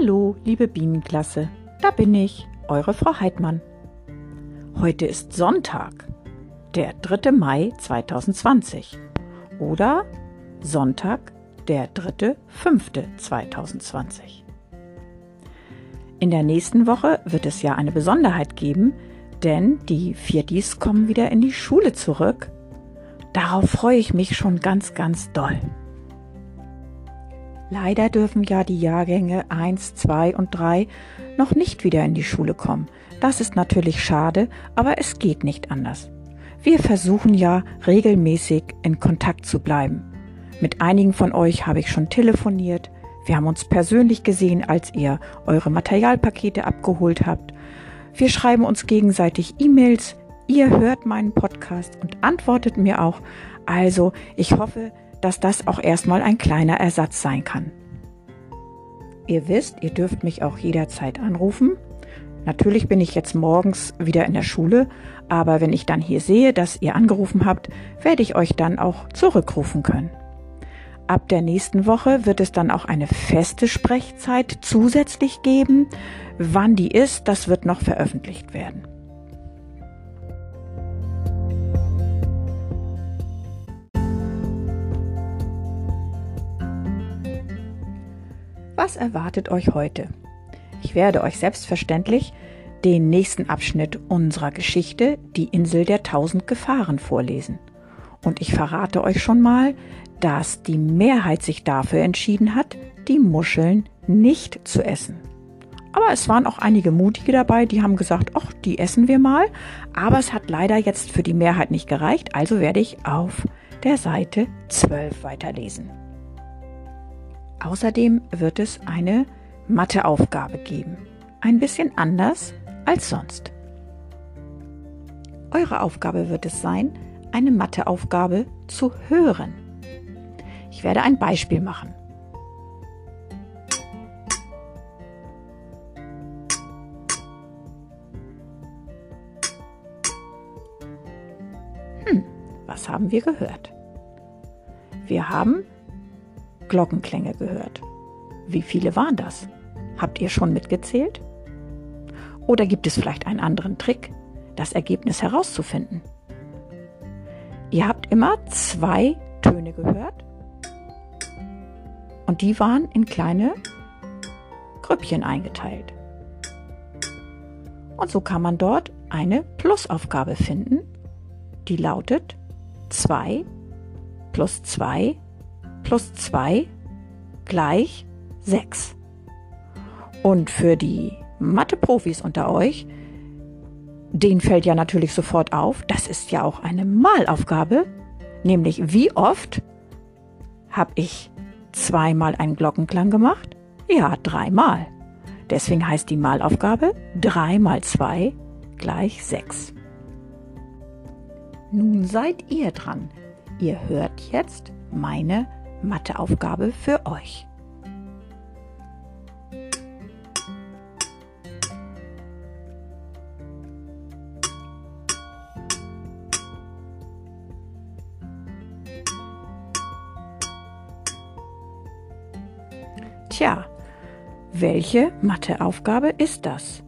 Hallo, liebe Bienenklasse, da bin ich, eure Frau Heidmann. Heute ist Sonntag, der 3. Mai 2020 oder Sonntag, der 3.5.2020. In der nächsten Woche wird es ja eine Besonderheit geben, denn die Viertis kommen wieder in die Schule zurück. Darauf freue ich mich schon ganz, ganz doll. Leider dürfen ja die Jahrgänge 1, 2 und 3 noch nicht wieder in die Schule kommen. Das ist natürlich schade, aber es geht nicht anders. Wir versuchen ja regelmäßig in Kontakt zu bleiben. Mit einigen von euch habe ich schon telefoniert. Wir haben uns persönlich gesehen, als ihr eure Materialpakete abgeholt habt. Wir schreiben uns gegenseitig E-Mails. Ihr hört meinen Podcast und antwortet mir auch. Also, ich hoffe, dass das auch erstmal ein kleiner Ersatz sein kann. Ihr wisst, ihr dürft mich auch jederzeit anrufen. Natürlich bin ich jetzt morgens wieder in der Schule, aber wenn ich dann hier sehe, dass ihr angerufen habt, werde ich euch dann auch zurückrufen können. Ab der nächsten Woche wird es dann auch eine feste Sprechzeit zusätzlich geben. Wann die ist, das wird noch veröffentlicht werden. Was erwartet euch heute? Ich werde euch selbstverständlich den nächsten Abschnitt unserer Geschichte, die Insel der tausend Gefahren, vorlesen. Und ich verrate euch schon mal, dass die Mehrheit sich dafür entschieden hat, die Muscheln nicht zu essen. Aber es waren auch einige Mutige dabei, die haben gesagt, ach, die essen wir mal. Aber es hat leider jetzt für die Mehrheit nicht gereicht, also werde ich auf der Seite 12 weiterlesen. Außerdem wird es eine Matheaufgabe geben. Ein bisschen anders als sonst. Eure Aufgabe wird es sein, eine Matheaufgabe zu hören. Ich werde ein Beispiel machen. Hm, was haben wir gehört? Wir haben Glockenklänge gehört. Wie viele waren das? Habt ihr schon mitgezählt? Oder gibt es vielleicht einen anderen Trick, das Ergebnis herauszufinden? Ihr habt immer zwei Töne gehört und die waren in kleine Grüppchen eingeteilt. Und so kann man dort eine Plusaufgabe finden, die lautet 2 plus 2 plus 2 gleich 6. Und für die Mathe-Profis unter euch, denen fällt ja natürlich sofort auf, das ist ja auch eine Malaufgabe, nämlich wie oft habe ich zweimal einen Glockenklang gemacht? Ja, dreimal. Deswegen heißt die Malaufgabe 3 mal 2 gleich 6. Nun seid ihr dran. Ihr hört jetzt meine Matheaufgabe für euch. Tja, welche Matheaufgabe ist das?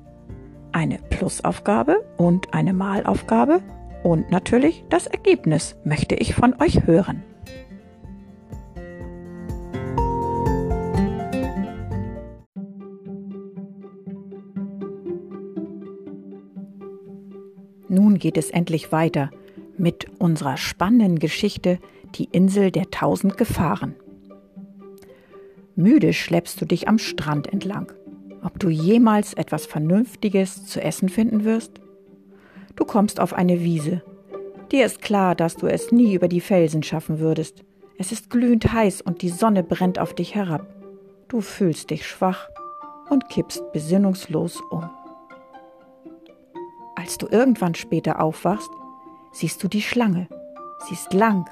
Eine Plusaufgabe und eine Malaufgabe und natürlich das Ergebnis möchte ich von euch hören. Nun geht es endlich weiter mit unserer spannenden Geschichte Die Insel der tausend Gefahren. Müde schleppst du dich am Strand entlang. Ob du jemals etwas Vernünftiges zu essen finden wirst? Du kommst auf eine Wiese. Dir ist klar, dass du es nie über die Felsen schaffen würdest. Es ist glühend heiß und die Sonne brennt auf dich herab. Du fühlst dich schwach und kippst besinnungslos um. Als du irgendwann später aufwachst, siehst du die Schlange. Sie ist lang,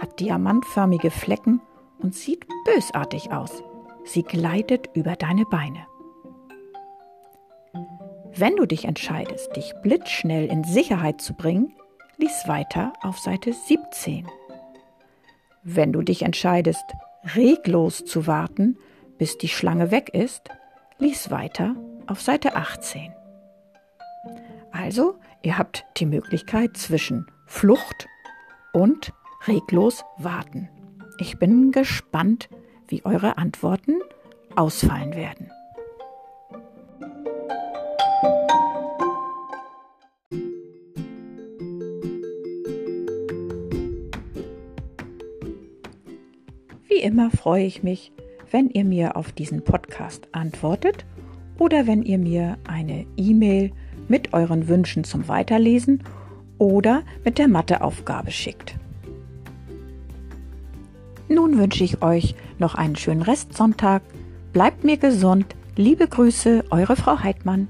hat diamantförmige Flecken und sieht bösartig aus. Sie gleitet über deine Beine. Wenn du dich entscheidest, dich blitzschnell in Sicherheit zu bringen, lies weiter auf Seite 17. Wenn du dich entscheidest, reglos zu warten, bis die Schlange weg ist, lies weiter auf Seite 18. Also, ihr habt die Möglichkeit zwischen Flucht und reglos warten. Ich bin gespannt, wie eure Antworten ausfallen werden. Wie immer freue ich mich, wenn ihr mir auf diesen Podcast antwortet oder wenn ihr mir eine E-Mail mit euren Wünschen zum Weiterlesen oder mit der Matheaufgabe schickt. Nun wünsche ich euch noch einen schönen Restsonntag. Bleibt mir gesund. Liebe Grüße, eure Frau Heidmann.